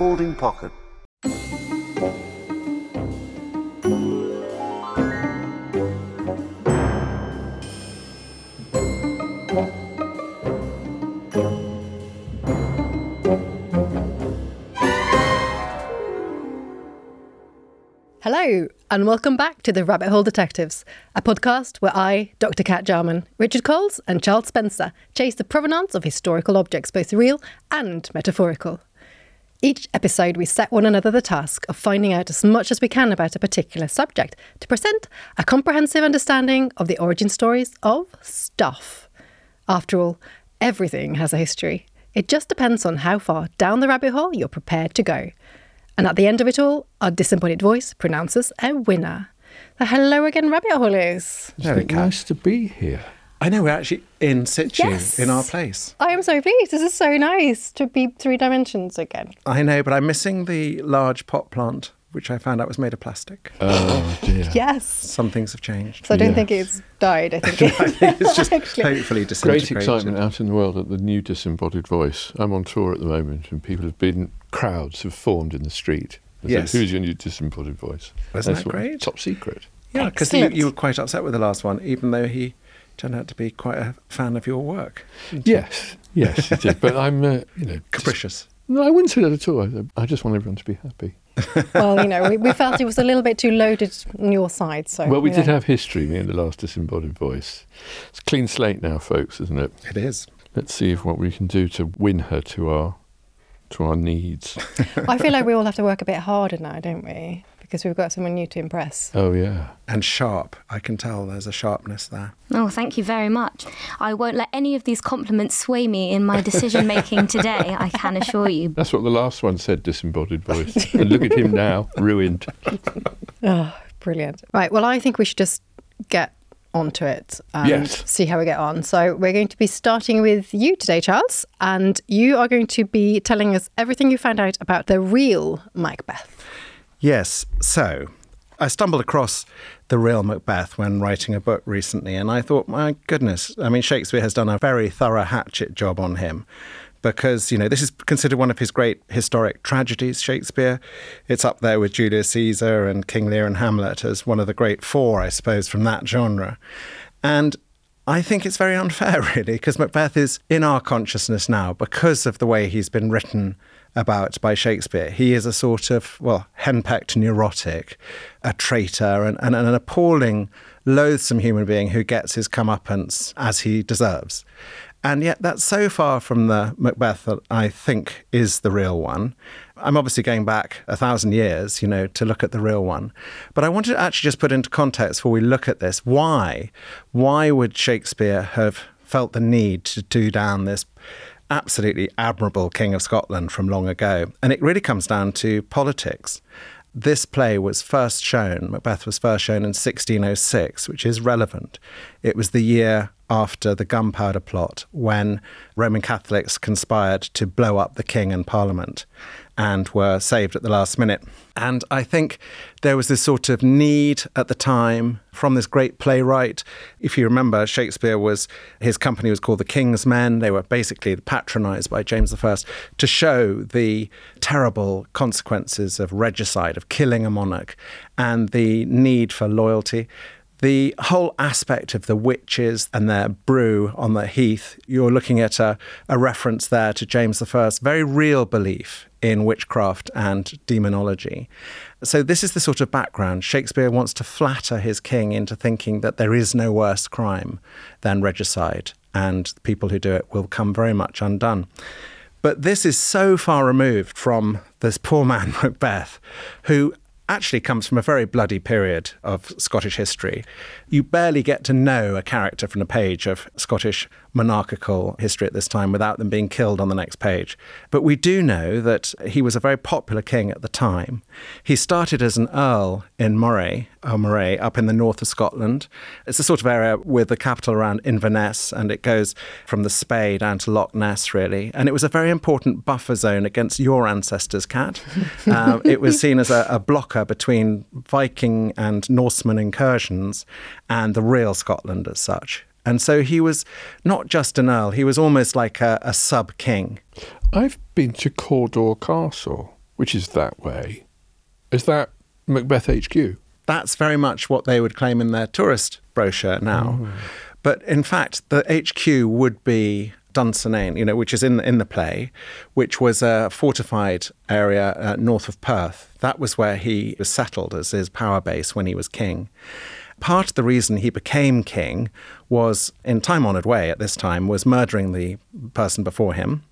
folding pocket. Hello, and welcome back to the Rabbit Hole Detectives, a podcast where I, Dr. Cat Jarman, Richard Coles, and Charles Spencer chase the provenance of historical objects, both real and metaphorical. Each episode, we set one another the task of finding out as much as we can about a particular subject to present a comprehensive understanding of the origin stories of stuff. After all, everything has a history. It just depends on how far down the rabbit hole you're prepared to go. And at the end of it all, our disappointed voice pronounces a winner. The hello again, rabbit holes. Very nice to be here. I know we're actually in situ Yes. in our place. I am so pleased. This is so nice to be three dimensions again. I know, but I'm missing the large pot plant, which I found out was made of plastic. Oh dear. Yes. Some things have changed. So I don't Yes. think it's died. I think, I think it's just Actually. hopefully Great disintegrated. excitement out in the world at the new disembodied voice. I'm on tour at the moment, and people have been crowds have formed in the street. They said, Yes. Who's your new disembodied voice? Isn't That's that great? Top secret. Yeah, because you, you were quite upset with the last one, even though he turned out to be quite a fan of your work. Yes, yes, it did. But I'm, uh, you know, just- Capricious. no, I wouldn't say that at all. I, I just want everyone to be happy. well, you know, we, we felt it was a little bit too loaded on your side. So well, we did know. have history, me and the last disembodied voice. It's a clean slate now, folks, isn't it? It is. Let's see if what we can do to win her to our to our needs. I feel like we all have to work a bit harder now, don't we? Because we've got someone new to impress. Oh yeah. And sharp. I can tell there's a sharpness there. Oh, thank you very much. I won't let any of these compliments sway me in my decision making today, I can assure you. That's what the last one said, disembodied voice. and look at him now, ruined. Oh, brilliant. Right. Well, I think we should just get onto it and Yes. see how we get on. So, we're going to be starting with you today, Charles, and you are going to be telling us everything you found out about the real Macbeth. Yes. So I stumbled across the real Macbeth when writing a book recently, and I thought, my goodness, I mean, Shakespeare has done a very thorough hatchet job on him. Because, you know, this is considered one of his great historic tragedies, Shakespeare. It's up there with Julius Caesar and King Lear and Hamlet as one of the great four, I suppose, from that genre. And I think it's very unfair, really, because Macbeth is in our consciousness now because of the way he's been written about by Shakespeare. He is a sort of, well, henpecked neurotic, a traitor, and, and an appalling, loathsome human being who gets his comeuppance as he deserves. And yet, that's so far from the Macbeth that I think is the real one. I'm obviously going back a thousand years, you know, to look at the real one. But I wanted to actually just put into context before we look at this why? Why would Shakespeare have felt the need to do down this absolutely admirable King of Scotland from long ago? And it really comes down to politics. This play was first shown, Macbeth was first shown in 1606, which is relevant. It was the year after the gunpowder plot when Roman Catholics conspired to blow up the king and parliament and were saved at the last minute. And I think there was this sort of need at the time from this great playwright. If you remember, Shakespeare was, his company was called the King's Men. They were basically patronized by James I to show the terrible consequences of regicide, of killing a monarch, and the need for loyalty the whole aspect of the witches and their brew on the heath, you're looking at a, a reference there to James I, very real belief in witchcraft and demonology. So, this is the sort of background. Shakespeare wants to flatter his king into thinking that there is no worse crime than regicide, and people who do it will come very much undone. But this is so far removed from this poor man, Macbeth, who actually comes from a very bloody period of Scottish history. You barely get to know a character from a page of Scottish monarchical history at this time without them being killed on the next page. But we do know that he was a very popular king at the time. He started as an earl in Moray, or Moray, up in the north of Scotland. It's a sort of area with the capital around Inverness, and it goes from the Spey down to Loch Ness, really. And it was a very important buffer zone against your ancestors, Cat. um, it was seen as a, a blocker between Viking and Norseman incursions and the real Scotland as such. And so he was not just an earl, he was almost like a, a sub king. I've been to Cawdor Castle. which is that way, is that Macbeth HQ? That's very much what they would claim in their tourist brochure now. Oh. But in fact, the HQ would be Dunsinane, you know, which is in in the play, which was a fortified area uh, north of Perth. That was where he was settled as his power base when he was king. Part of the reason he became king was, in time honoured way at this time, was murdering the person before him.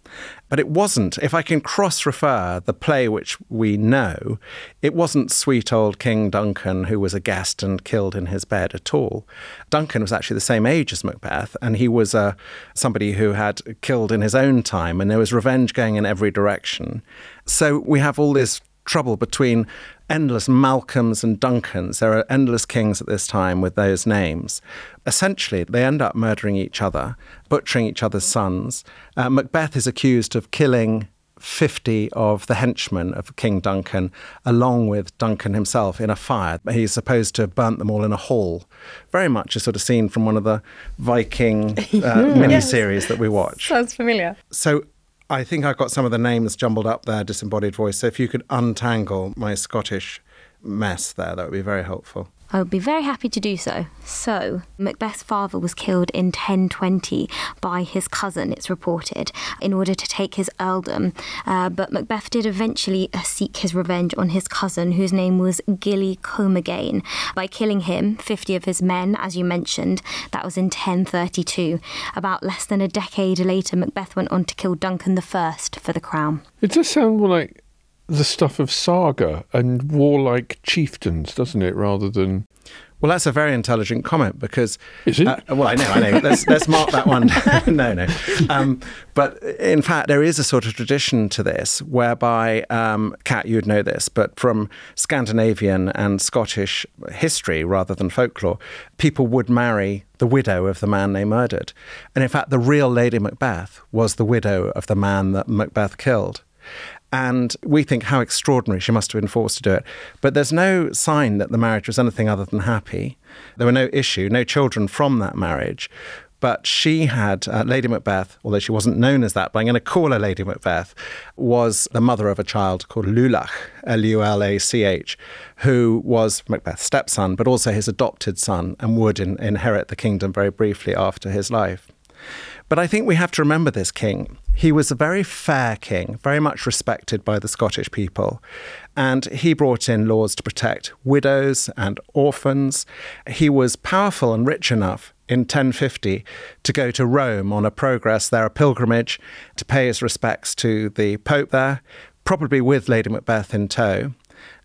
But it wasn't, if I can cross refer the play which we know, it wasn't sweet old King Duncan who was a guest and killed in his bed at all. Duncan was actually the same age as Macbeth, and he was uh, somebody who had killed in his own time, and there was revenge going in every direction. So we have all this trouble between endless Malcolms and Duncans. There are endless kings at this time with those names. Essentially, they end up murdering each other, butchering each other's sons. Uh, Macbeth is accused of killing 50 of the henchmen of King Duncan, along with Duncan himself, in a fire. He's supposed to have burnt them all in a hall. Very much a sort of scene from one of the Viking uh, miniseries that we watch. Sounds familiar. So I think I've got some of the names jumbled up there, disembodied voice. So if you could untangle my Scottish mess there, that would be very helpful. I would be very happy to do so. So, Macbeth's father was killed in 1020 by his cousin, it's reported, in order to take his earldom. Uh, but Macbeth did eventually uh, seek his revenge on his cousin, whose name was Gille Coemgáin, by killing him, 50 of his men, as you mentioned. That was in 1032. About less than a decade later, Macbeth went on to kill Duncan I for the crown. It does sound more like the stuff of saga and warlike chieftains, doesn't it, rather than. Well, that's a very intelligent comment because. Is it? Uh, well, I know, I know. Let's, let's mark that one. no, no. Um, but in fact, there is a sort of tradition to this whereby, um, Cat, you'd know this, but from Scandinavian and Scottish history rather than folklore, people would marry the widow of the man they murdered. And in fact, the real Lady Macbeth was the widow of the man that Macbeth killed. And we think how extraordinary she must have been forced to do it. But there's no sign that the marriage was anything other than happy. There were no issue, no children from that marriage. But she had, uh, Lady Macbeth, although she wasn't known as that, but I'm going to call her Lady Macbeth, was the mother of a child called Lulach, L U L A C H, who was Macbeth's stepson, but also his adopted son and would in- inherit the kingdom very briefly after his life. But I think we have to remember this king. He was a very fair king, very much respected by the Scottish people. And he brought in laws to protect widows and orphans. He was powerful and rich enough in 1050 to go to Rome on a progress there, a pilgrimage, to pay his respects to the Pope there, probably with Lady Macbeth in tow.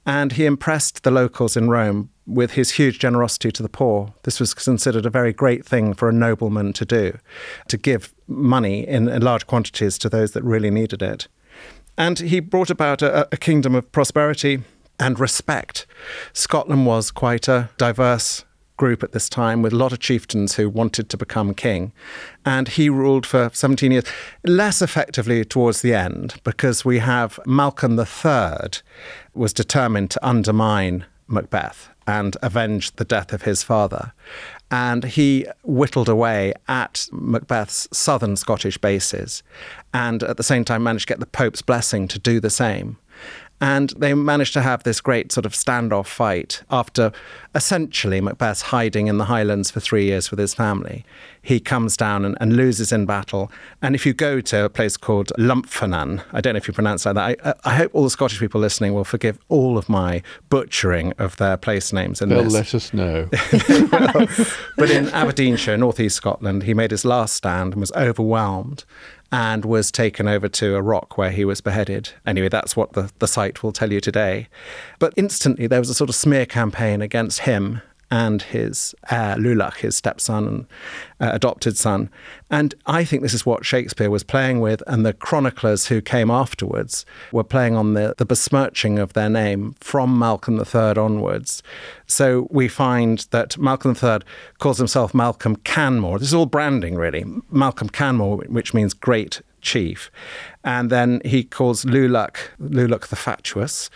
And he impressed the locals in Rome with his huge generosity to the poor. This was considered a very great thing for a nobleman to do, to give money in, large quantities to those that really needed it. And he brought about a, a kingdom of prosperity and respect. Scotland was quite a diverse group at this time with a lot of chieftains who wanted to become king. And he ruled for 17 years, less effectively towards the end, because we have Malcolm III was determined to undermine Macbeth and avenge the death of his father. And he whittled away at Macbeth's southern Scottish bases and at the same time managed to get the Pope's blessing to do the same. And they managed to have this great sort of standoff fight after essentially Macbeth's hiding in the Highlands for three years with his family. He comes down and, and loses in battle. And if you go to a place called Lumphanan, I don't know if you pronounce it like that, I, I hope all the Scottish people listening will forgive all of my butchering of their place names in They'll this. let us know. But in Aberdeenshire, northeast Scotland, he made his last stand and was overwhelmed and was taken over to a rock where he was beheaded. Anyway, that's what the, the site will tell you today. But instantly, there was a sort of smear campaign against him and his heir, Lulach, his stepson and uh, adopted son. And I think this is what Shakespeare was playing with, and the chroniclers who came afterwards were playing on the, the besmirching of their name from Malcolm III onwards. So we find that Malcolm III calls himself Malcolm Canmore. This is all branding, really. Malcolm Canmore, which means great chief. And then he calls Lulach, Lulach the fatuous,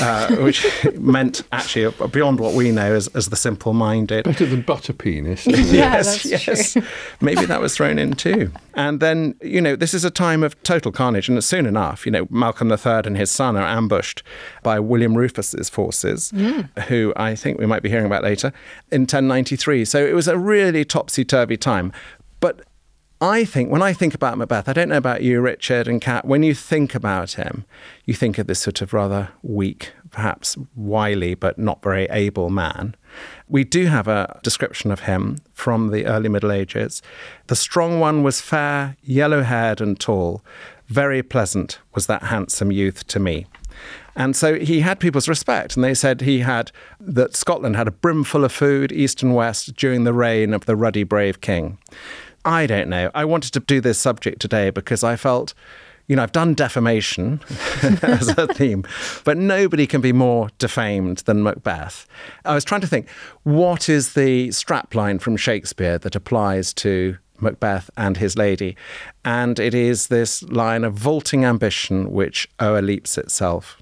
uh, which meant actually beyond what we know as, as the simple minded. Better than butter penis. Yeah, yes, that's yes. true. Maybe that was thrown in too. And then, you know, this is a time of total carnage. And soon enough, you know, Malcolm III and his son are ambushed by William Rufus's forces, who I think we might be hearing about later, in 1093. So it was a really topsy turvy time. But I think when I think about Macbeth, I don't know about you, Richard and Cat, when you think about him, you think of this sort of rather weak, perhaps wily, but not very able man. We do have a description of him from the early Middle Ages. The strong one was fair, yellow haired, and tall. Very pleasant was that handsome youth to me. And so he had people's respect, and they said he had that Scotland had a brimful of food, east and west, during the reign of the ruddy, brave king. I don't know. I wanted to do this subject today because I felt, you know, I've done defamation as a theme, but nobody can be more defamed than Macbeth. I was trying to think, what is the strapline from Shakespeare that applies to Macbeth and his lady? And it is this line of vaulting ambition which o'erleaps itself.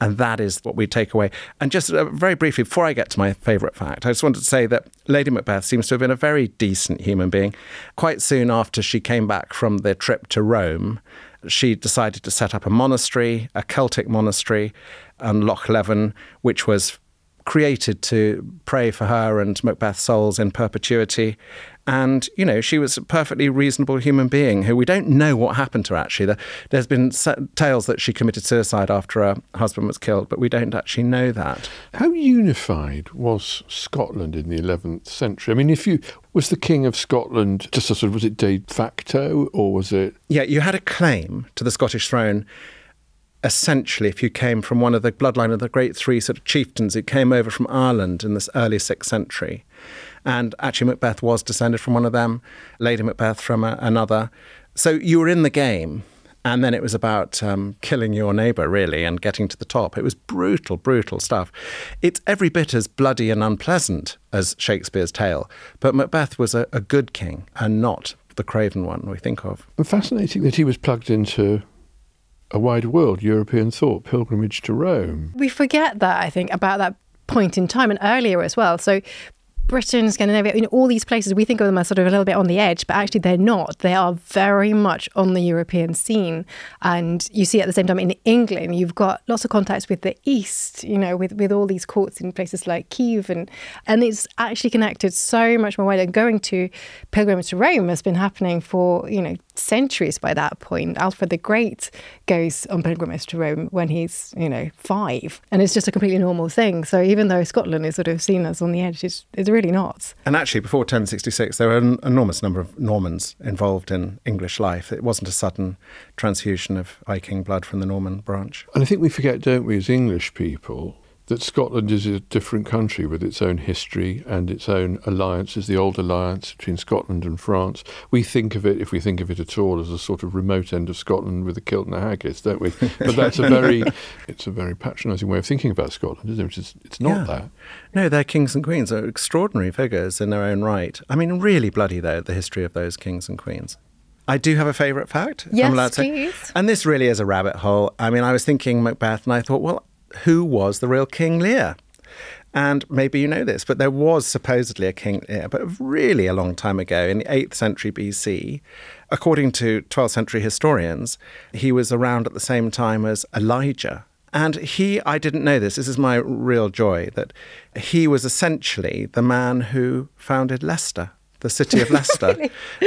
And that is what we take away. And just uh, very briefly, before I get to my favourite fact, I just wanted to say that Lady Macbeth seems to have been a very decent human being. Quite soon after she came back from the trip to Rome, she decided to set up a monastery, a Celtic monastery on Loch Leven, which was created to pray for her and Macbeth's souls in perpetuity. And, you know, she was a perfectly reasonable human being who we don't know what happened to her, actually. There- There's been tales that she committed suicide after her husband was killed, but we don't actually know that. How unified was Scotland in the 11th century? I mean, if you was the king of Scotland just a sort of was it de facto or was it Yeah, you had a claim to the Scottish throne. Essentially, if you came from one of the bloodline of the great three sort of chieftains who came over from Ireland in this early sixth century, and actually Macbeth was descended from one of them, Lady Macbeth from a, another. So you were in the game, and then it was about um, killing your neighbour really and getting to the top. It was brutal, brutal stuff. It's every bit as bloody and unpleasant as Shakespeare's tale, but Macbeth was a, a good king and not the craven one we think of. fascinating that he was plugged into a wider world, European thought, pilgrimage to Rome. We forget that, I think, about that point in time and earlier as well. So Britain, Scandinavia, you know, all these places, we think of them as sort of a little bit on the edge, but actually they're not. They are very much on the European scene. And you see at the same time in England, you've got lots of contacts with the East, you know, with, with all these courts in places like Kiev. And, and it's actually connected so much more widely. Going to pilgrimage to Rome has been happening for, you know, centuries by that point. Alfred the Great goes on pilgrimage to Rome when he's, you know, five. And it's just a completely normal thing. So even though Scotland is sort of seen as on the edge, it's, it's really not. And actually, before 1066, there were an enormous number of Normans involved in English life. It wasn't a sudden transfusion of Viking blood from the Norman branch. And I think we forget, don't we, as English people, that Scotland is a different country with its own history and its own alliances, the old alliance between Scotland and France. We think of it, if we think of it at all, as a sort of remote end of Scotland with a kilt and a haggis, don't we? But that's a very, it's a very patronising way of thinking about Scotland, isn't it? It's, it's not Yeah. that. No, their kings and queens are extraordinary figures in their own right. I mean, really bloody, though, the history of those kings and queens. I do have a favourite fact. Yes, I'm allowed to please. And this really is a rabbit hole. I mean, I was thinking Macbeth, and I thought, well, who was the real King Lear? And maybe you know this, but there was supposedly a King Lear, but really a long time ago in the 8th century BC. According to 12th century historians, he was around at the same time as Elijah. And he, I didn't know this, this is my real joy, that he was essentially the man who founded Leicester, the city of Leicester.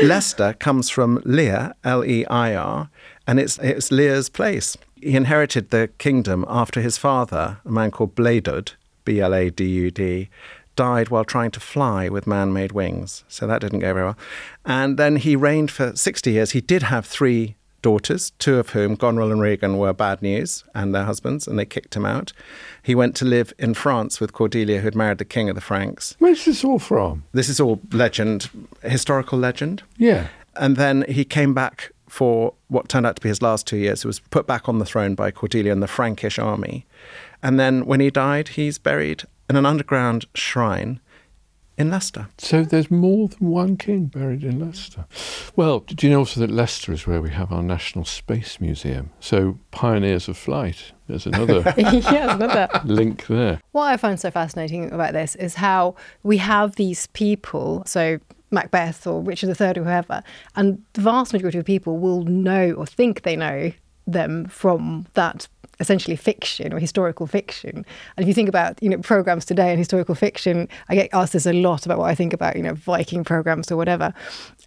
Leicester comes from Lear, L E I R, and it's, it's Lear's place. He inherited the kingdom after his father, a man called Bladud, B L A D U D, died while trying to fly with man made wings. So that didn't go very well. And then he reigned for 60 years. He did have three daughters, two of whom, Goneril and Regan, were bad news and their husbands, and they kicked him out. He went to live in France with Cordelia, who had married the king of the Franks. Where's this all from? This is all legend, historical legend. Yeah. And then he came back for what turned out to be his last two years. He was put back on the throne by Cordelia and the Frankish army. And then when he died, he's buried in an underground shrine in Leicester. So there's more than one king buried in Leicester. Well, did you know also that Leicester is where we have our National Space Museum? So pioneers of flight. There's another yeah, another. link there. What I find so fascinating about this is how we have these people, so Macbeth or Richard III or whoever, and the vast majority of people will know or think they know them from that essentially fiction or historical fiction. And if you think about, you know, programs today and historical fiction, I get asked this a lot about what I think about, you know, Viking programs or whatever.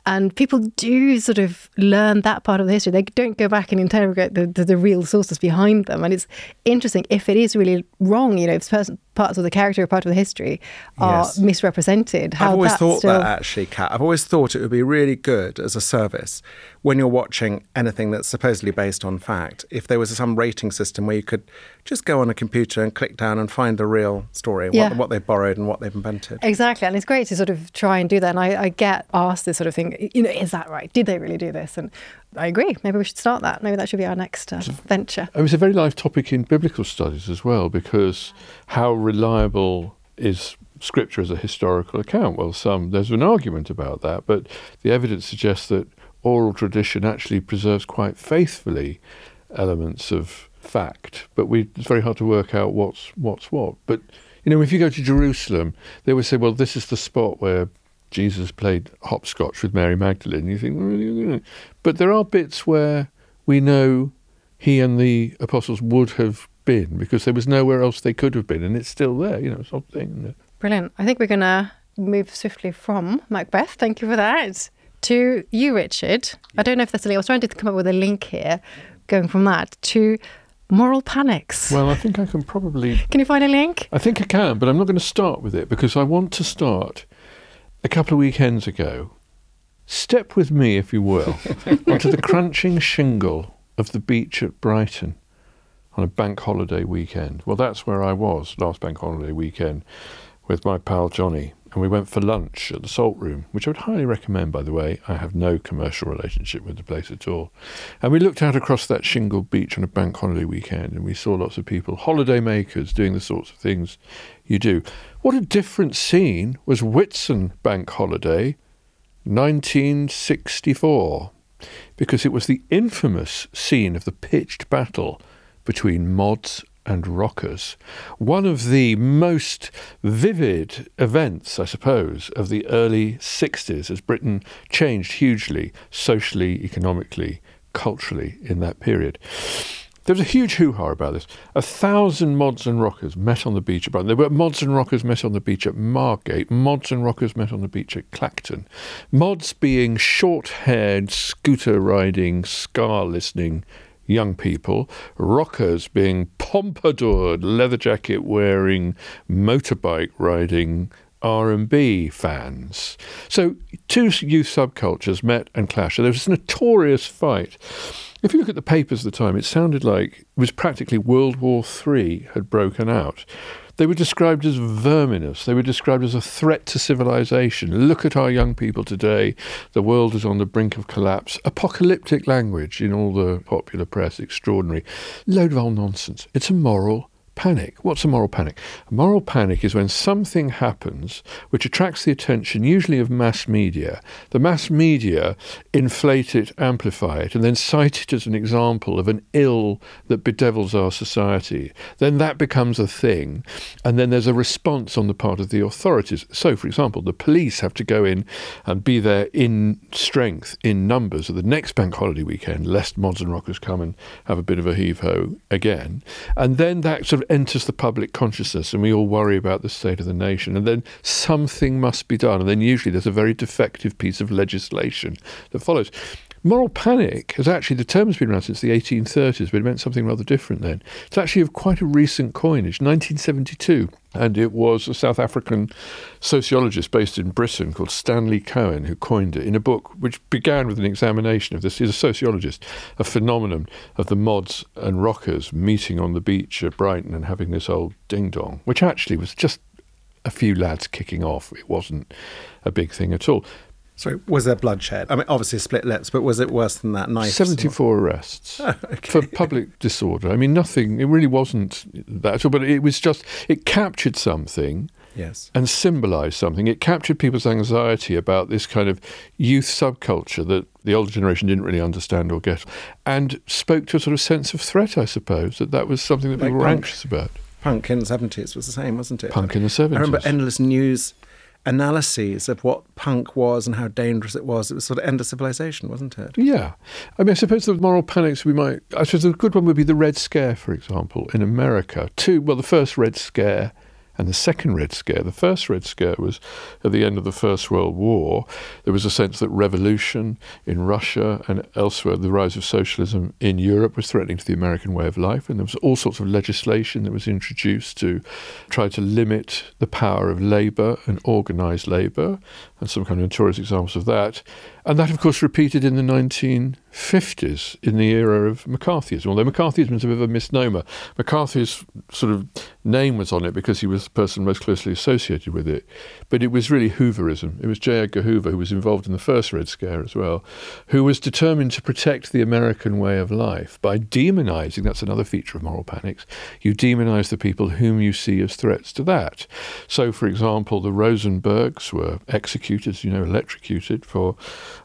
And people do sort of learn that part of the history. They don't go back and interrogate the, the, the real sources behind them. And it's interesting if it is really wrong, you know, if person, parts of the character or part of the history are Yes. misrepresented. How I've always thought still, that actually, Cat. I've always thought it would be really good as a service when you're watching anything that's supposedly based on fact. If there was some rating system where you could just go on a computer and click down and find the real story, Yeah. what, what they've borrowed and what they've invented. Exactly, and it's great to sort of try and do that. And I, I get asked this sort of thing. You know, is that right? Did they really do this? And I agree. Maybe we should start that. Maybe that should be our next uh, venture. It was a very live topic in biblical studies as well, because how reliable is scripture as a historical account? Well, some there's an argument about that, but the evidence suggests that oral tradition actually preserves quite faithfully elements of fact. But we, it's very hard to work out what's what's what. But you know, if you go to Jerusalem, they would say, "Well, this is the spot where." Jesus played hopscotch with Mary Magdalene. You think, "Really?" but there are bits where we know he and the apostles would have been because there was nowhere else they could have been, and it's still there. You know, something. Brilliant. I think we're going to move swiftly from Macbeth. Thank you for that. To you, Richard. I don't know if that's a link. I was trying to come up with a link here, going from that to moral panics. Well, I think I can probably. Can you find a link? I think I can, but I'm not going to start with it because I want to start a couple of weekends ago. Step with me, if you will, onto the crunching shingle of the beach at Brighton on a bank holiday weekend. Well, that's where I was last bank holiday weekend with my pal Johnny. And we went for lunch at the Salt Room, which I would highly recommend, by the way. I have no commercial relationship with the place at all. And we looked out across that shingled beach on a bank holiday weekend and we saw lots of people, holiday makers, doing the sorts of things you do. What a different scene was Whitsun Bank Holiday 1964 because it was the infamous scene of the pitched battle between mods and rockers. One of the most vivid events, I suppose, of the early 60s as Britain changed hugely socially, economically, culturally in that period. There was a huge hoo-ha about this. A thousand mods and rockers met on the beach at Brighton. There were mods and rockers met on the beach at Margate. Mods and rockers met on the beach at Clacton. Mods being short-haired, scooter-riding, ska-listening young people. Rockers being pompadoured, leather jacket wearing, motorbike riding R&B fans. So two youth subcultures met and clashed. There was a notorious fight. If you look at the papers at the time, it sounded like it was practically World War III had broken out. They were described as verminous. They were described as a threat to civilization. Look at our young people today. The world is on the brink of collapse. Apocalyptic language in all the popular press, extraordinary. Load of old nonsense. It's a moral panic. What's a moral panic? A moral panic is when something happens which attracts the attention, usually of mass media. The mass media inflate it, amplify it, and then cite it as an example of an ill that bedevils our society. Then that becomes a thing, and then there's a response on the part of the authorities. So, for example, the police have to go in and be there in strength, in numbers, at the next bank holiday weekend, lest mods and rockers come and have a bit of a heave ho again. And then that sort of enters the public consciousness, and we all worry about the state of the nation. And then something must be done. And then usually there's a very defective piece of legislation that follows. Moral panic has actually, the term has been around since the 1830s, but it meant something rather different then. It's actually of quite a recent coinage, 1972. And it was a South African sociologist based in Britain called Stanley Cohen who coined it in a book which began with an examination of this. He's a sociologist, a phenomenon of the mods and rockers meeting on the beach at Brighton and having this old ding dong, which actually was just a few lads kicking off. It wasn't a big thing at all. So was there bloodshed? I mean, obviously split lips, but was it worse than that? Knife. 74 arrests for public disorder. I mean, nothing, it really wasn't that at all, but it was just, it captured something Yes. and symbolized something. It captured people's anxiety about this kind of youth subculture that the older generation didn't really understand or get, and spoke to a sort of sense of threat, I suppose, that that was something that Like people were punk. anxious about. Punk in the 70s was the same, wasn't it? Punk in the 70s. I remember endless news analyses of what punk was and how dangerous it was. It was sort of end of civilization, wasn't it? Yeah. I mean, I suppose the moral panics we might, I suppose a good one would be the Red Scare, for example, in America. Two, well, the first Red Scare and the second Red Scare. The first Red Scare was at the end of the First World War. There was a sense that revolution in Russia and elsewhere, the rise of socialism in Europe was threatening to the American way of life. And there was all sorts of legislation that was introduced to try to limit the power of labour and organised labour, and some kind of notorious examples of that. And that, of course, repeated in the 1950s in the era of McCarthyism. Although McCarthyism is a bit of a misnomer. McCarthy's sort of name was on it because he was the person most closely associated with it. But it was really Hooverism. It was J. Edgar Hoover, who was involved in the first Red Scare as well, who was determined to protect the American way of life by demonizing, that's another feature of moral panics, you demonize the people whom you see as threats to that. So, for example, the Rosenbergs were executed, you know, electrocuted for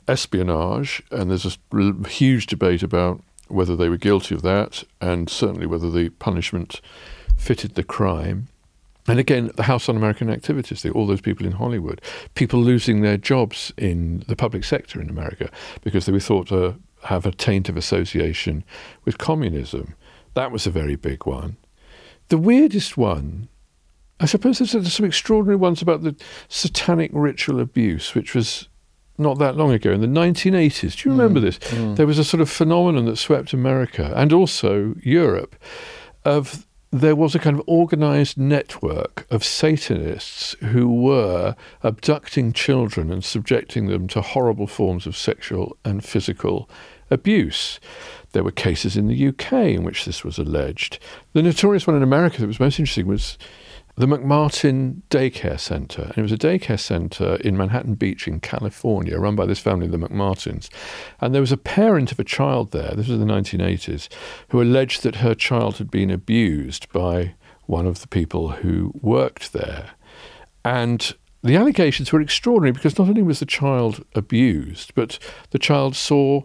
espionage, and there's a huge debate about whether they were guilty of that, and certainly whether the punishment fitted the crime. And again, the House Un-American Activities, all those people in Hollywood, people losing their jobs in the public sector in America because they were thought to have a taint of association with communism. That was a very big one. The weirdest one, I suppose there's some extraordinary ones about the satanic ritual abuse, which was not that long ago in the 1980s. Do you remember mm. this? Mm. There was a sort of phenomenon that swept America and also Europe of there was a kind of organized network of Satanists who were abducting children and subjecting them to horrible forms of sexual and physical abuse. There were cases in the UK in which this was alleged. The notorious one in America that was most interesting was the McMartin Daycare Center. And it was a daycare center in Manhattan Beach in California, run by this family, the McMartins. And there was a parent of a child there, this was in the 1980s, who alleged that her child had been abused by one of the people who worked there. And the allegations were extraordinary because not only was the child abused, but the child saw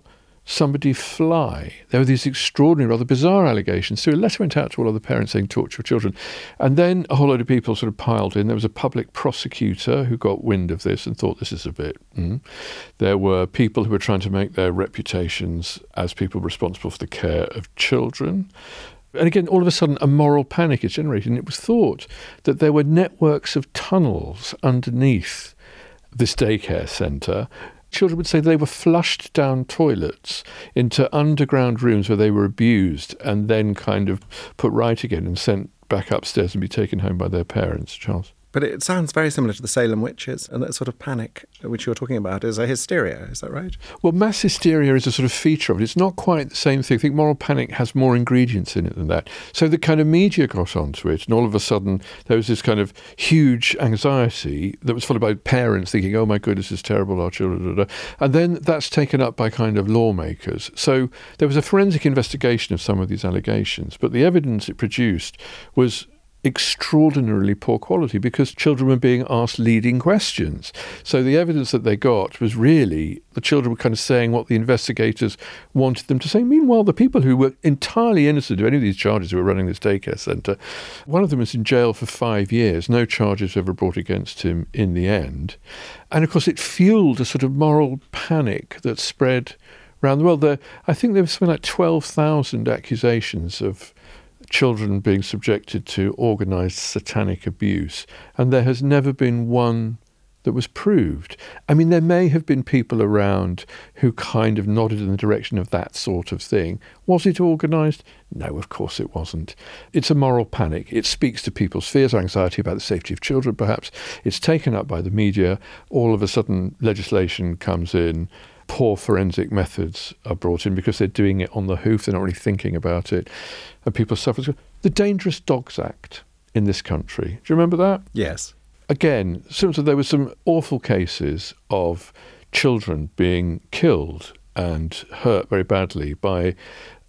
somebody fly. There were these extraordinary, rather bizarre allegations. So a letter went out to all of the parents saying, torture your children. And then a whole load of people sort of piled in. There was a public prosecutor who got wind of this and thought this is a bit. Mm. There were people who were trying to make their reputations as people responsible for the care of children. And again, all of a sudden, a moral panic is generated. And it was thought that there were networks of tunnels underneath this daycare centre. Children would say they were flushed down toilets into underground rooms where they were abused and then kind of put right again and sent back upstairs and be taken home by their parents. Charles. But it sounds very similar to the Salem witches, and that sort of panic which you're talking about is a hysteria. Is that right? Well, mass hysteria is a sort of feature of it. It's not quite the same thing. I think moral panic has more ingredients in it than that. So the kind of media got onto it, and all of a sudden there was this kind of huge anxiety that was followed by parents thinking, "Oh my goodness, it's terrible, our children." And then that's taken up by kind of lawmakers. So there was a forensic investigation of some of these allegations, but the evidence it produced was extraordinarily poor quality because children were being asked leading questions. So the evidence that they got was really the children were kind of saying what the investigators wanted them to say. Meanwhile, the people who were entirely innocent of any of these charges who were running this daycare centre, one of them was in jail for five years. No charges ever brought against him in the end. And of course, it fueled a sort of moral panic that spread around the world. There, I think there was something like 12,000 accusations of children being subjected to organised satanic abuse, and there has never been one that was proved. I mean, there may have been people around who kind of nodded in the direction of that sort of thing. Was it organised? No, of course it wasn't. It's a moral panic. It speaks to people's fears, anxiety about the safety of children, perhaps. It's taken up by the media. All of a sudden, legislation comes in poor forensic methods are brought in because they're doing it on the hoof, they're not really thinking about it, and people suffer. The Dangerous Dogs Act in this country, do you remember that? Yes. Again, so there were some awful cases of children being killed and hurt very badly by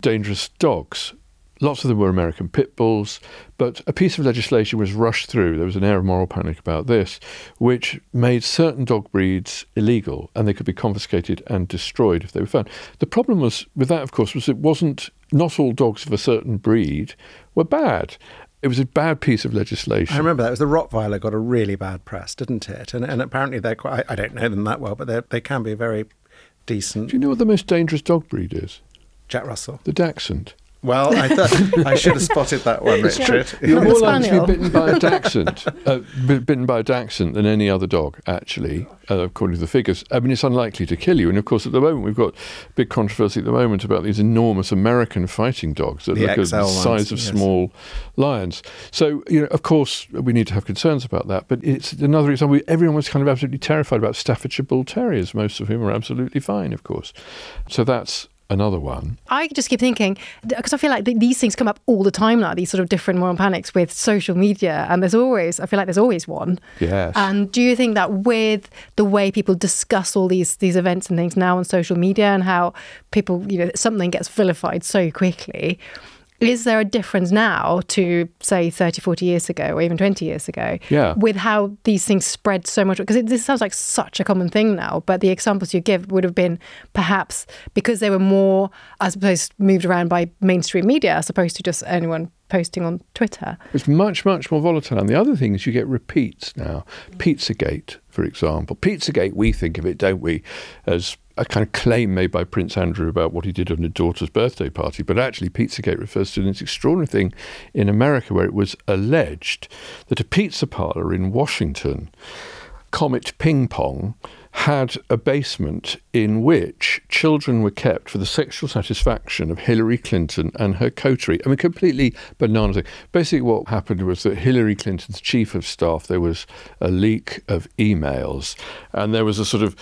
dangerous dogs. Lots of them were American pit bulls, but a piece of legislation was rushed through. There was an air of moral panic about this, which made certain dog breeds illegal and they could be confiscated and destroyed if they were found. The problem was with that, of course, was it wasn't not all dogs of a certain breed were bad. It was a bad piece of legislation. I remember that. It was the Rottweiler got a really bad press, didn't it? And, and apparently they're quite, I, I don't know them that well, but they can be very decent. Do you know what the most dangerous dog breed is? Jack Russell. The Dachshund. Well, I thought I should have spotted that one, Richard. You're more likely to be bitten by a dachshund, uh, bitten by a dachshund than any other dog, actually, uh, according to the figures. I mean, it's unlikely to kill you. And of course, at the moment, we've got big controversy at the moment about these enormous American fighting dogs that the look XL at the size ones, of yes. small lions. So, you know, of course, we need to have concerns about that. But it's another example. Everyone was kind of absolutely terrified about Staffordshire Bull Terriers, most of whom are absolutely fine, of course. So that's another one. I just keep thinking because I feel like th- these things come up all the time now. These sort of different moral panics with social media, and there's always I feel like there's always one. Yes. And do you think that with the way people discuss all these these events and things now on social media, and how people you know something gets vilified so quickly, is there a difference now to say 30 40 years ago or even 20 years ago Yeah. with how these things spread so much because this sounds like such a common thing now but the examples you give would have been perhaps because they were more i suppose moved around by mainstream media as opposed to just anyone posting on twitter It's much, much more volatile. And the other thing is you get repeats now. Pizzagate, for example. Pizzagate, we think of it, don't we, as a kind of claim made by Prince Andrew about what he did on his daughter's birthday party. But actually, Pizzagate refers to this extraordinary thing in America where it was alleged that a pizza parlor in Washington, Comet Ping Pong, had a basement in which children were kept for the sexual satisfaction of Hillary Clinton and her coterie. I mean, completely banana thing. Basically, what happened was that Hillary Clinton's chief of staff, there was a leak of emails, and there was a sort of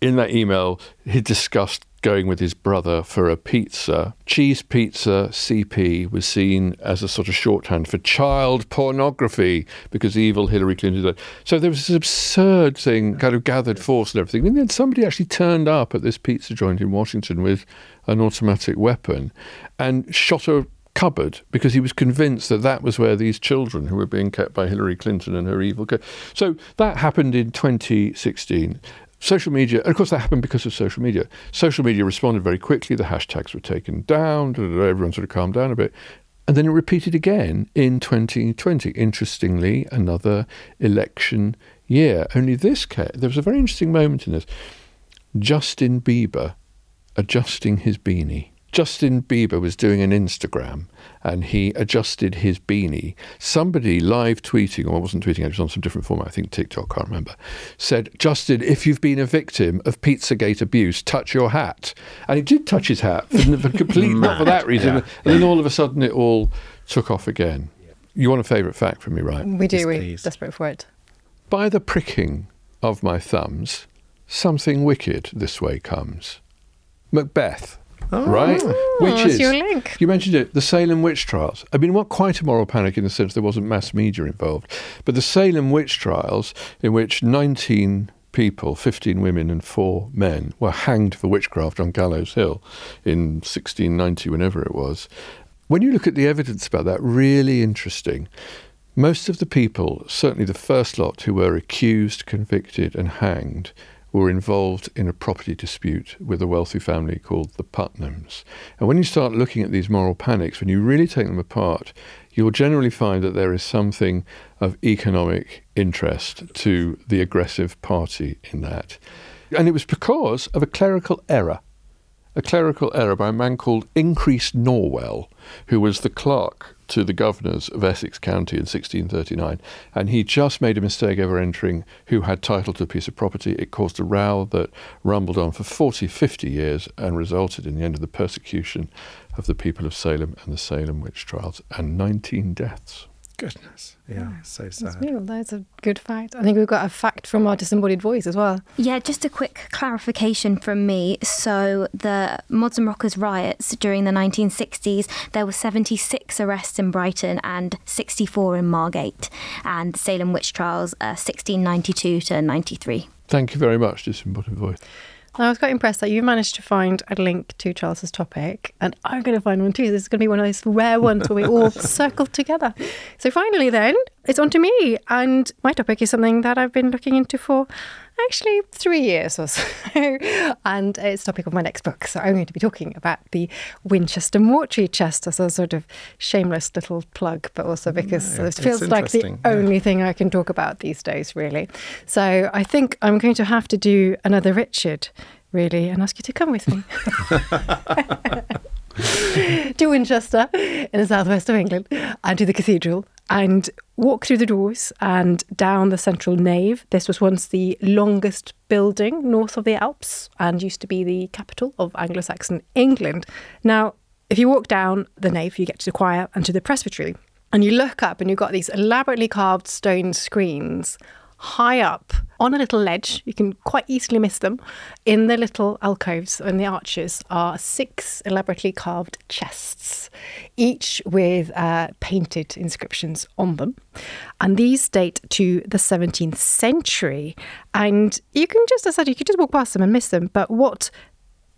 in that email, he discussed going with his brother for a pizza. Cheese pizza CP was seen as a sort of shorthand for child pornography because evil Hillary Clinton did. that. So there was this absurd thing, kind of gathered force and everything. And then somebody actually turned up at this pizza joint in Washington with an automatic weapon and shot a cupboard because he was convinced that that was where these children who were being kept by Hillary Clinton and her evil. Co- so that happened in 2016. Social media, and of course, that happened because of social media. Social media responded very quickly. The hashtags were taken down. da, da, da, Everyone sort of calmed down a bit. And then it repeated again in 2020. Interestingly, another election year. Only this case, there was a very interesting moment in this. Justin Bieber adjusting his beanie. Justin Bieber was doing an Instagram and he adjusted his beanie. Somebody live tweeting, or I wasn't tweeting, it was on some different format, I think TikTok, can't remember, said, Justin, if you've been a victim of Pizzagate abuse, touch your hat. And he did touch his hat, for, for complete, not for that reason. yeah. And then all of a sudden it all took off again. You want a favourite fact from me, right? we do Yes, we're please. desperate for it By the pricking of my thumbs, something wicked this way comes. Macbeth, Oh, right? Which is your link? You mentioned it, the Salem witch trials. I mean, not quite a moral panic in the sense there wasn't mass media involved, but the Salem witch trials, in which 19 people, 15 women and four men, were hanged for witchcraft on Gallows Hill in 1690, whenever it was. When you look at the evidence about that, really interesting. Most of the people, certainly the first lot who were accused, convicted, and hanged, were involved in a property dispute with a wealthy family called the Putnams. And when you start looking at these moral panics, when you really take them apart, you'll generally find that there is something of economic interest to the aggressive party in that. And it was because of a clerical error a clerical error by a man called Increase Nowell, who was the clerk to the governors of Essex County in 1639. And he just made a mistake over entering who had title to a piece of property. It caused a row that rumbled on for 40, 50 years and resulted in the end of the persecution of the people of Salem and the Salem witch trials and 19 deaths. Goodness. Yeah, so That's sad. real. That's a good fact. I think we've got a fact from our disembodied voice as well. Yeah, just a quick clarification from me. So, the Mods and Rockers riots during the 1960s, there were 76 arrests in Brighton and 64 in Margate, and Salem witch trials, uh, 1692 to 93. Thank you very much, Disembodied Voice. I was quite impressed that you managed to find a link to Charles's topic, and I'm going to find one too. This is going to be one of those rare ones where we all circle together. So finally, then, it's on to me, and my topic is something that I've been looking into for actually three years or so. and it's the topic of my next book. So I'm going to be talking about the Winchester mortuary chest as a sort of shameless little plug, but also mm, because No, it feels like the yeah. only thing I can talk about these days, really. So I think I'm going to have to do another Richard, really, and ask you to come with me. to Winchester in the southwest of England and to the cathedral and walk through the doors and down the central nave. This was once the longest building north of the Alps and used to be the capital of Anglo Saxon England. Now, if you walk down the nave, you get to the choir and to the presbytery. And you look up and you've got these elaborately carved stone screens high up on a little ledge. You can quite easily miss them. In the little alcoves and the arches are six elaborately carved chests, each with uh, painted inscriptions on them. And these date to the 17th century. And you can just, as I said, you could just walk past them and miss them. But what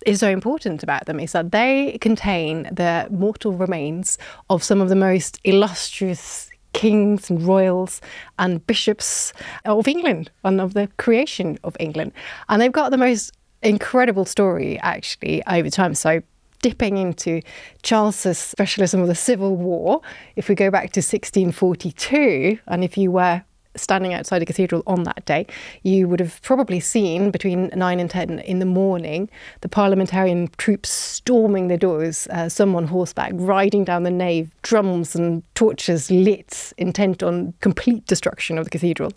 is so important about them is that they contain the mortal remains of some of the most illustrious kings and royals and bishops of England and of the creation of England. And they've got the most incredible story actually over time. So dipping into Charles's specialism of the Civil War, if we go back to 1642, and if you were standing outside a cathedral on that day, you would have probably seen between 9 and 10 in the morning the parliamentarian troops storming the doors, uh, some on horseback, riding down the nave, drums and torches lit, intent on complete destruction of the cathedral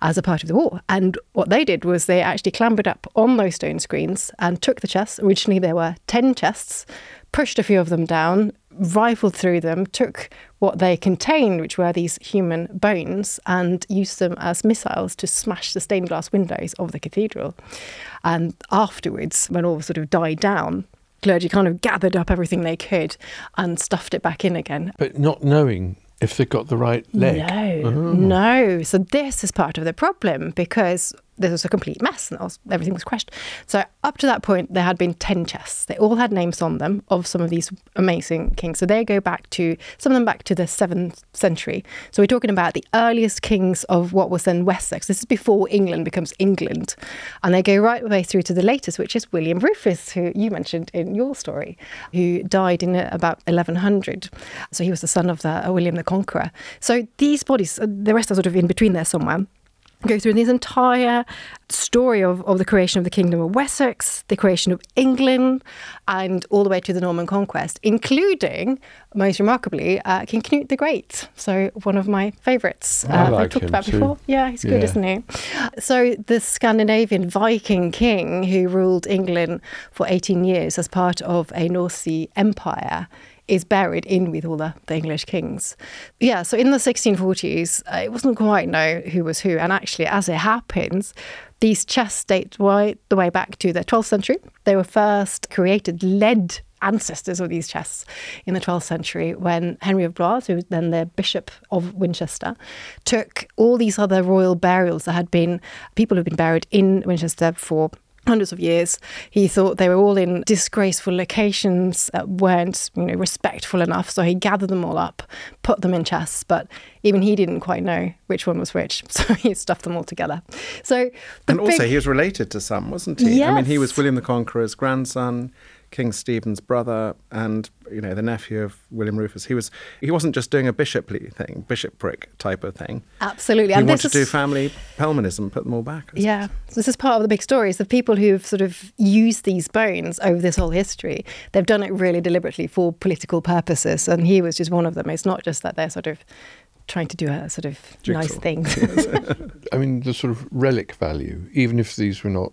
as a part of the war. And what they did was they actually clambered up on those stone screens and took the chests. Originally, there were 10 chests pushed a few of them down, rifled through them, took what they contained, which were these human bones, and used them as missiles to smash the stained glass windows of the cathedral. And afterwards, when all sort of died down, clergy kind of gathered up everything they could and stuffed it back in again. But not knowing if they got the right leg. No, Oh. no. So this is part of the problem because this was a complete mess and was- everything was crushed. So up to that point, there had been 10 chests. They all had names on them of some of these amazing kings. So they go back to, some of them back to the 7th century. So we're talking about the earliest kings of what was then Wessex. This is before England becomes England. And they go right the way through to the latest, which is William Rufus, who you mentioned in your story, who died in about 1100. So he was the son of the, uh, William the Conqueror. So these bodies, uh, the rest are sort of in between there somewhere go through this entire story of, of the creation of the Kingdom of Wessex, the creation of England, and all the way to the Norman conquest, including, most remarkably, uh, King Canute the Great. So, one of my favourites. I uh, like I've talked about too. before. Yeah, he's good, Yeah. isn't he? So, the Scandinavian Viking king who ruled England for 18 years as part of a North Sea empire is buried in with all the, the English kings. Yeah, so in the 1640s, uh, it wasn't quite know who was who. And actually, as it happens, these chests date right the way back to the 12th century. They were first created, led ancestors of these chests in the 12th century when Henry of Blois, who was then the Bishop of Winchester, took all these other royal burials that had been people who'd been buried in Winchester for hundreds of years. He thought they were all in disgraceful locations that weren't, you know, respectful enough. So he gathered them all up, put them in chests, but even he didn't quite know which one was which. So he stuffed them all together. So and also, big- he was related to some, wasn't he? I mean, he was William the Conqueror's grandson, King Stephen's brother, and you know the nephew of William Rufus. He was he wasn't just doing a bishoply thing, bishopric type of thing. absolutely. He and wanted this to do family Pelmanism, put them all back. I Yeah, so this is part of the big story. Is the people who've sort of used these bones over this whole history, they've done it really deliberately for political purposes, and he was just one of them. It's not just that they're sort of trying to do a sort of nice Jigsaw. thing. I mean, the sort of relic value, even if these were not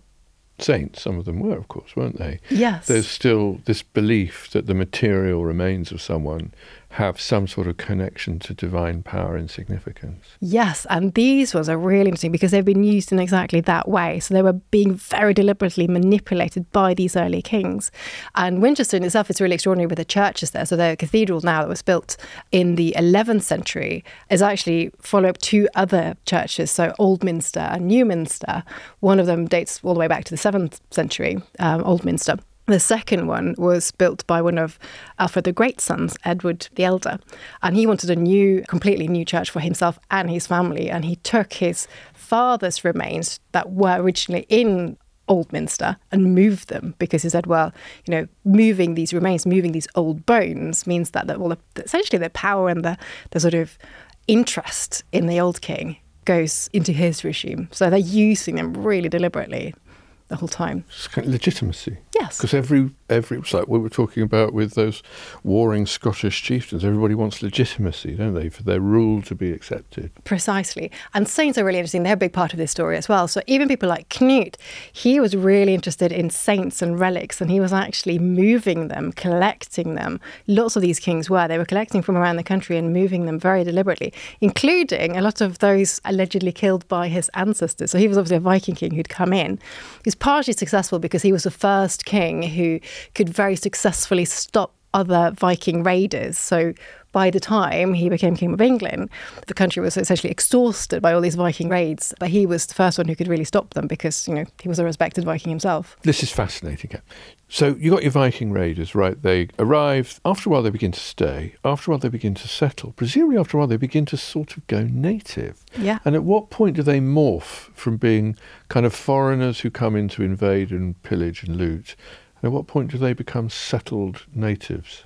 saints, some of them were, of course, weren't they? yes. There's still this belief that the material remains of someone have some sort of connection to divine power and significance. Yes, and these ones are really interesting because they've been used in exactly that way. So they were being very deliberately manipulated by these early kings. And Winchester in itself is really extraordinary with the churches there. So the cathedral now that was built in the 11th century is actually follow up two other churches, so Old Minster and New Minster. One of them dates all the way back to the seventh century, um, Old Minster. The second one was built by one of Alfred the Great's sons, Edward the Elder, and he wanted a new, completely new church for himself and his family. And he took his father's remains that were originally in Old Minster and moved them because he said, well, you know, moving these remains, moving these old bones means that, that well, essentially the power and the, the sort of interest in the old king goes into his regime. So they're using them really deliberately the whole time. It's kind of legitimacy. Yes. Because every every it's like we were talking about with those warring Scottish chieftains. Everybody wants legitimacy, don't they, for their rule to be accepted? Precisely. And saints are really interesting. They're a big part of this story as well. So even people like Knut, he was really interested in saints and relics, and he was actually moving them, collecting them. Lots of these kings were. They were collecting from around the country and moving them very deliberately, including a lot of those allegedly killed by his ancestors. So he was obviously a Viking king who'd come in. He was partly successful because he was the first king who could very successfully stop other Viking raiders. So by the time he became King of England, the country was essentially exhausted by all these Viking raids. But he was the first one who could really stop them because, you know, he was a respected Viking himself. This is fascinating. So you got your Viking raiders, right? They arrive. After a while, they begin to stay. After a while, they begin to settle. Presumably, after a while, they begin to sort of go native. Yeah. And at what point do they morph from being kind of foreigners who come in to invade and pillage and loot at what point do they become settled natives?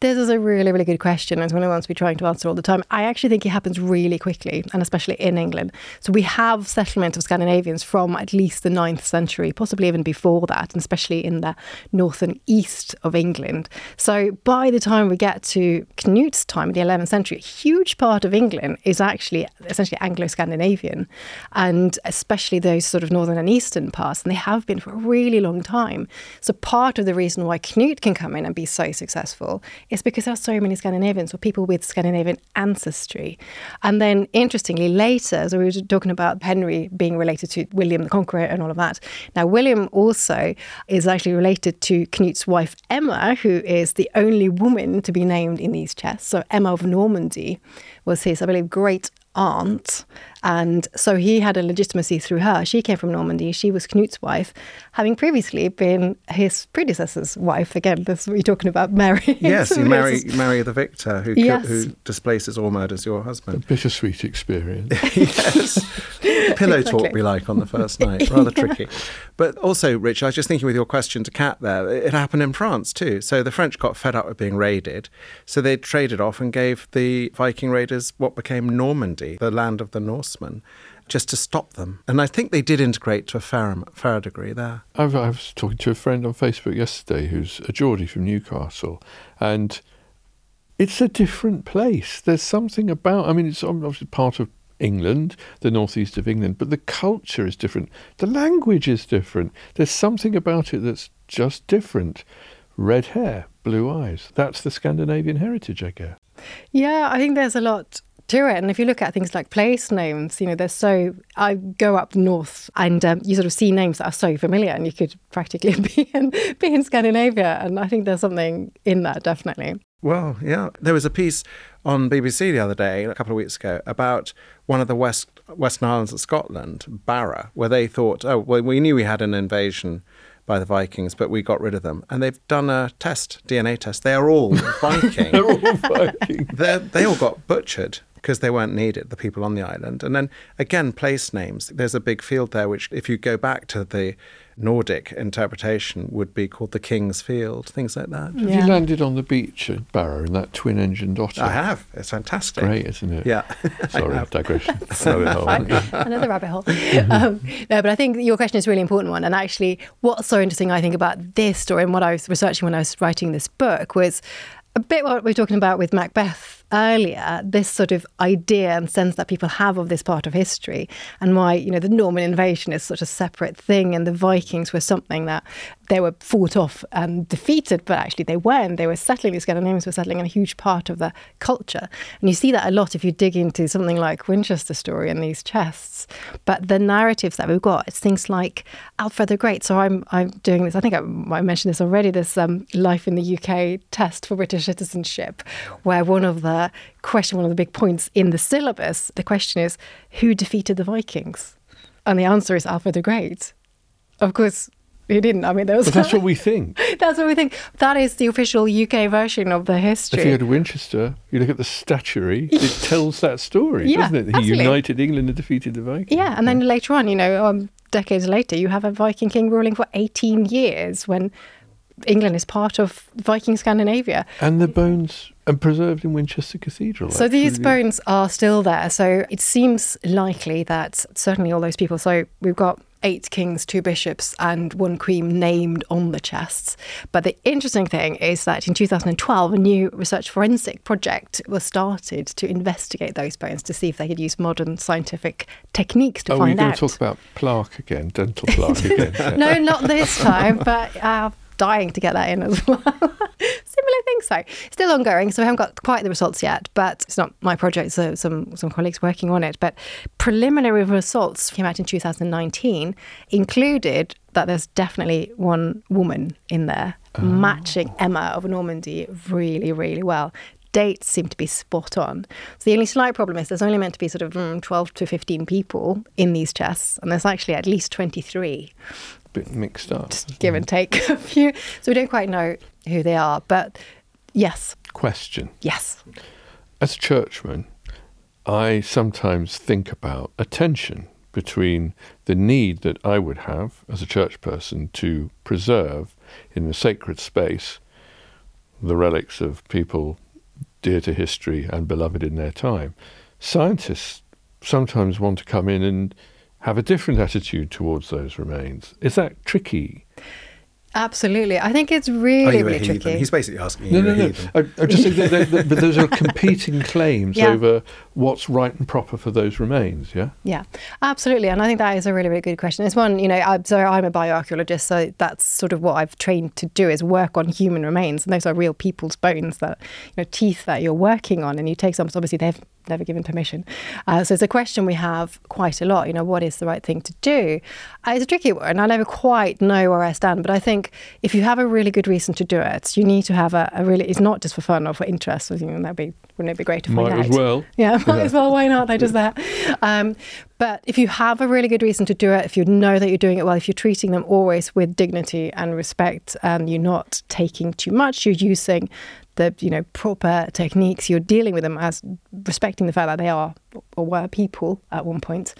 This is a really, really good question. And it's one I want to be trying to answer all the time. I actually think it happens really quickly, and especially in England. So we have settlement of Scandinavians from at least the 9th century, possibly even before that, and especially in the north and east of England. So by the time we get to Knut's time the 11th century, a huge part of England is actually essentially Anglo-Scandinavian, and especially those sort of northern and eastern parts, and they have been for a really long time. So of the reason why Knut can come in and be so successful is because there are so many Scandinavians or people with Scandinavian ancestry. And then, interestingly, later, so we were talking about Henry being related to William the Conqueror and all of that. Now, William also is actually related to Knut's wife, Emma, who is the only woman to be named in these chests. So, Emma of Normandy was his, I believe, great aunt. And so he had a legitimacy through her. She came from Normandy. She was Knut's wife, having previously been his predecessor's wife. Again, this is what you're talking about, Mary. Yes, you marry, marry the victor who, yes. who displaces or murders your husband. A bittersweet experience. yes. Pillow exactly. talk we like on the first night. Rather tricky. But also, Rich, I was just thinking with your question to Cat there, it happened in France too. So the French got fed up with being raided. So they traded off and gave the Viking raiders what became Normandy, the land of the Norsemen just to stop them. And I think they did integrate to a fair, fair degree there. I was talking to a friend on Facebook yesterday who's a Geordie from Newcastle, and it's a different place. There's something about, I mean, it's obviously part of England, the northeast of England, but the culture is different. The language is different. There's something about it that's just different. Red hair, blue eyes. That's the Scandinavian heritage, I guess. Yeah, I think there's a lot to it. And if you look at things like place names, you know, they're so. I go up north and um, you sort of see names that are so familiar, and you could practically be in, be in Scandinavia. And I think there's something in that, definitely. Well, yeah. There was a piece on BBC the other day, a couple of weeks ago, about one of the West Western Islands of Scotland, Barra, where they thought, oh, well, we knew we had an invasion by the Vikings, but we got rid of them. And they've done a test, DNA test. They are all Viking. They're all Viking. they all got butchered because they weren't needed, the people on the island. And then again, place names. There's a big field there, which, if you go back to the Nordic interpretation, would be called the King's Field, things like that. Have you landed on the beach at Barra in that twin engined otter? I have. It's fantastic. Great, isn't it? Yeah. Sorry, digression. Another rabbit hole. um, no, but I think your question is a really important one. And actually, what's so interesting, I think, about this story and what I was researching when I was writing this book was a bit what we are talking about with Macbeth earlier this sort of idea and sense that people have of this part of history and why you know the Norman invasion is such a separate thing and the Vikings were something that they were fought off and defeated but actually they weren't. They were settling the Scandinavians were settling in a huge part of the culture. And you see that a lot if you dig into something like Winchester story and these chests. But the narratives that we've got it's things like Alfred the Great. So I'm I'm doing this I think I, I mentioned this already this um, life in the UK test for British citizenship where one of the question, one of the big points in the syllabus, the question is who defeated the Vikings? And the answer is Alfred the Great. Of course, he didn't. I mean, there was. But that's what we think. that's what we think. That is the official UK version of the history. If you go to Winchester, you look at the statuary, it tells that story, Yeah, doesn't it? He absolutely. united England and defeated the Vikings. Yeah, and then later on, you know, um, decades later, you have a Viking king ruling for 18 years when England is part of Viking Scandinavia. And the bones are preserved in Winchester Cathedral. So these bones are still there. So it seems likely that certainly all those people. So we've got eight kings, two bishops, and one queen named on the chests. But the interesting thing is that in 2012, a new research forensic project was started to investigate those bones to see if they could use modern scientific techniques to find out. Oh, we're going to talk about plaque again, dental plaque again. no, not this time, but I'm dying to get that in as well. Similar thing, though. Still ongoing, so we haven't got quite the results yet, but it's not my project, so some, some colleagues working on it. But preliminary results came out in 2019, included that there's definitely one woman in there matching Emma of Normandy really, really well. Dates seem to be spot on. So the only slight problem is there's only meant to be sort of mm, 12 to 15 people in these chests, and there's actually at least 23 bit mixed up. just give and take a few. So we don't quite know who they are, but yes, Question. yes. As a churchman, I sometimes think about a tension between the need that I would have as a church person to preserve in the sacred space the relics of people dear to history and beloved in their time. Scientists sometimes want to come in and have a different attitude towards those remains. Is that tricky? Absolutely. I think it's oh, really, really heathen? tricky. He's basically asking No, you no, a no. I, I just think that, that, that- those are competing claims Yeah. over what's right and proper for those remains. Yeah. Yeah, absolutely. And I think that is a really, really good question. It's one, you know, I, so I'm a bioarchaeologist, so that's sort of what I've trained to do is work on human remains. And those are real people's bones that, you know, teeth that you're working on. And you take some, obviously they've never given permission. Uh, so it's a question we have quite a lot, you know, what is the right thing to do? Uh, it's a tricky one. I never quite know where I stand, but I think if you have a really good reason to do it, you need to have a, a really, it's not just for fun or for interest. You know, that'd be, wouldn't it be great to find Might out? as well. Yeah, might as well. Why not? They just that. Um, but if you have a really good reason to do it, if you know that you're doing it well, if you're treating them always with dignity and respect, and you're not taking too much, you're using the you know proper techniques. You're dealing with them as respecting the fact that they are or were people at one point,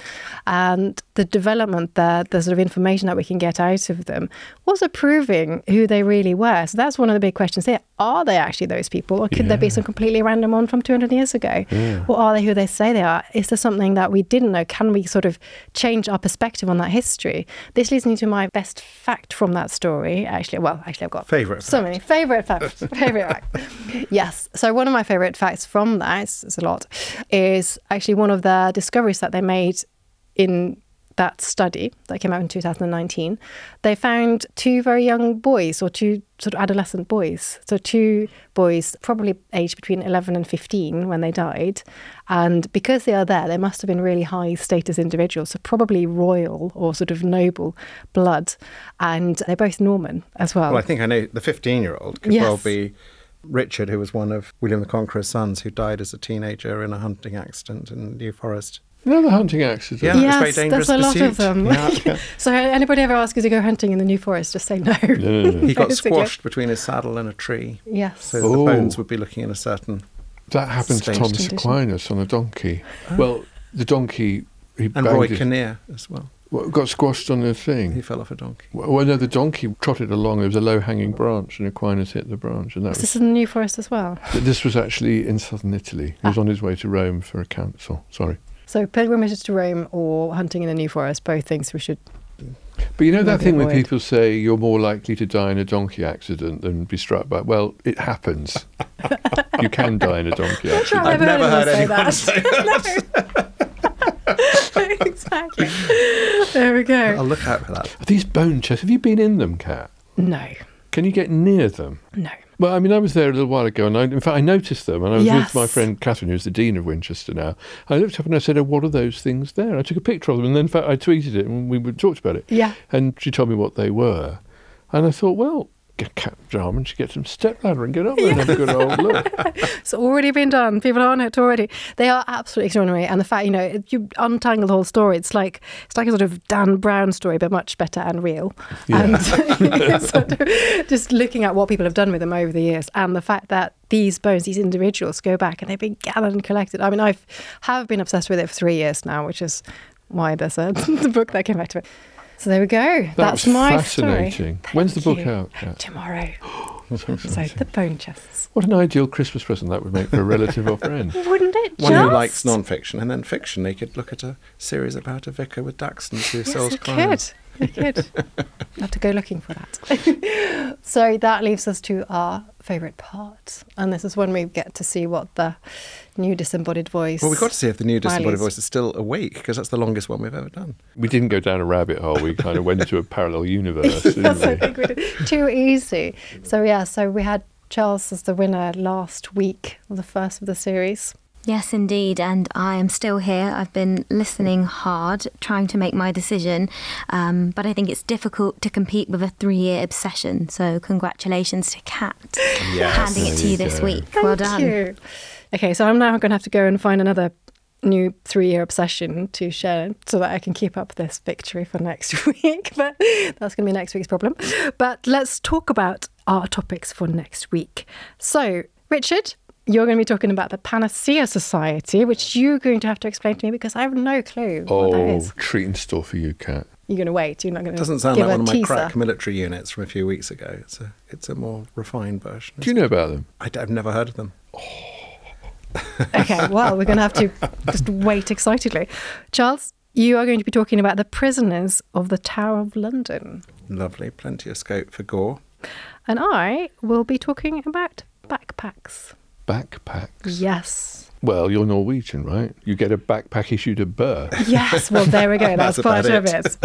and the development there, the sort of information that we can get out of them, was proving who they really were. So that's one of the big questions here: Are they actually those people, or could there be some completely random one from 200 years ago? Or are they who they say they are? Is there something that we didn't know? Can we sort of change our perspective on that history? This leads me to my best fact from that story. Actually, well, actually, I've got Favourite so fact. many favorite facts. favorite fact. Yes. So one of my favorite facts from that, it's, it's a lot, is actually one of the discoveries that they made in that study that came out in 2019, they found two very young boys or two sort of adolescent boys. So, two boys, probably aged between 11 and 15 when they died. And because they are there, they must have been really high status individuals, so probably royal or sort of noble blood. And they're both Norman as well. Well, I think I know the 15 year old could well be Richard, who was one of William the Conqueror's sons who died as a teenager in a hunting accident in New Forest. Another hunting accident. Yeah. it's yes, very dangerous there's a lot pursuit. of them. Yeah. so anybody ever asks you to go hunting in the New Forest, just say no. No, no, no. He got squashed between his saddle and a tree. Yes. So Oh. the bones would be looking in a certain. That happened to Thomas condition. Aquinas on a donkey. Oh. Well, the donkey he And Roy his- Kinnear as well. Well, got squashed on the thing. He fell off a donkey. Well, no, the donkey trotted along. There was a low-hanging branch, and Aquinas hit the branch, and that Is was. this in the New Forest as well? This was actually in southern Italy. He was Ah. on his way to Rome for a council. Sorry, So pilgrimages to Rome or hunting in the New Forest, both things we should. but you know that Maybe thing when people say you're more likely to die in a donkey accident than be struck by. Well, it happens. you can die in a donkey accident. I've never heard anyone say that. No. exactly. There we go. I'll look out for that. Are these bone chests? Have you been in them, Cat? No, Can you get near them? no. Well, I mean, I was there a little while ago, and I, in fact, I noticed them, and I was Yes. with my friend Catherine, who's the dean of Winchester now. I looked up and I said, "Oh, what are those things there?" I took a picture of them, and then, in fact, I tweeted it, and we talked about it. Yeah. And she told me what they were, and I thought, well, get Cat and she gets some stepladder and get up there and have a good old look. It's already been done. People are on it already. They are absolutely extraordinary. And the fact, you know, you untangle the whole story, it's like it's like a sort of Dan Brown story, but much better and real. Yeah. And sort of just looking at what people have done with them over the years, and the fact that these bones, these individuals, go back and they've been gathered and collected. I mean, I've have been obsessed with it for three years now, which is why there's a the book that came back to it. So there we go. That That's was my fascinating. story. When's the book you. out? Yeah. Tomorrow. so the bone chests. What an ideal Christmas present that would make for a relative or friend. Wouldn't it? One who likes non-fiction, and then fiction. They could look at a series about a vicar with dachshunds who Yes, sells it crayons. could. Could. have to go looking for that. so that leaves us to our favourite part, and this is when we get to see what the new disembodied voice. Well, we've got to see if the new disembodied Miley's. voice is still awake because that's the longest one we've ever done. We didn't go down a rabbit hole. We kind of went into a parallel universe, didn't Yes, I we? think we did. Too easy. So yeah, so we had Charles as the winner last week, of the first of the series. Yes, indeed. And I am still here. I've been listening hard, trying to make my decision. Um, but I think it's difficult to compete with a three year obsession. So, congratulations to Cat Yes. handing it to you you this go. week. Thank well done. you. Okay, so I'm now going to have to go and find another new three-year obsession to share so that I can keep up this victory for next week. But that's going to be next week's problem. But let's talk about our topics for next week. So, Richard, you're going to be talking about the Panacea Society, which you're going to have to explain to me because I have no clue what that Oh, is. treat in store for you, Cat. You're going to wait. You're not going to Doesn't sound give like a one of my teaser. crack military units from a few weeks ago. It's a, it's a more refined version. Do you know about them? I, have never heard of them. Oh. Okay, well, we're going to have to just wait excitedly. Charles, you are going to be talking about the prisoners of the Tower of London. Lovely, plenty of scope for gore. And I will be talking about backpacks. Backpacks. Yes. Well, you're Norwegian, right? You get a backpack issued at birth. Yes, well, there we go. That's, That's part about of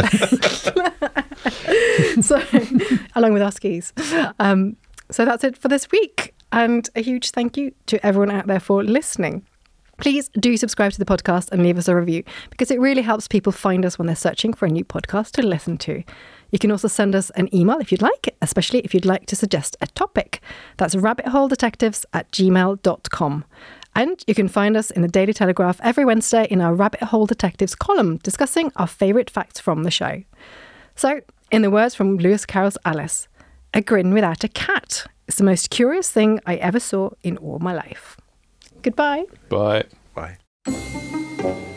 it. so, along with our skis. Um, so that's it for this week. And a huge thank you to everyone out there for listening. Please do subscribe to the podcast and leave us a review because it really helps people find us when they're searching for a new podcast to listen to. You can also send us an email if you'd like, especially if you'd like to suggest a topic. That's rabbitholedetectives at gmail.com. And you can find us in the Daily Telegraph every Wednesday in our Rabbit Hole Detectives column discussing our favourite facts from the show. So, in the words from Lewis Carroll's Alice, a grin without a cat is the most curious thing I ever saw in all my life. Goodbye. Bye. Bye. Bye.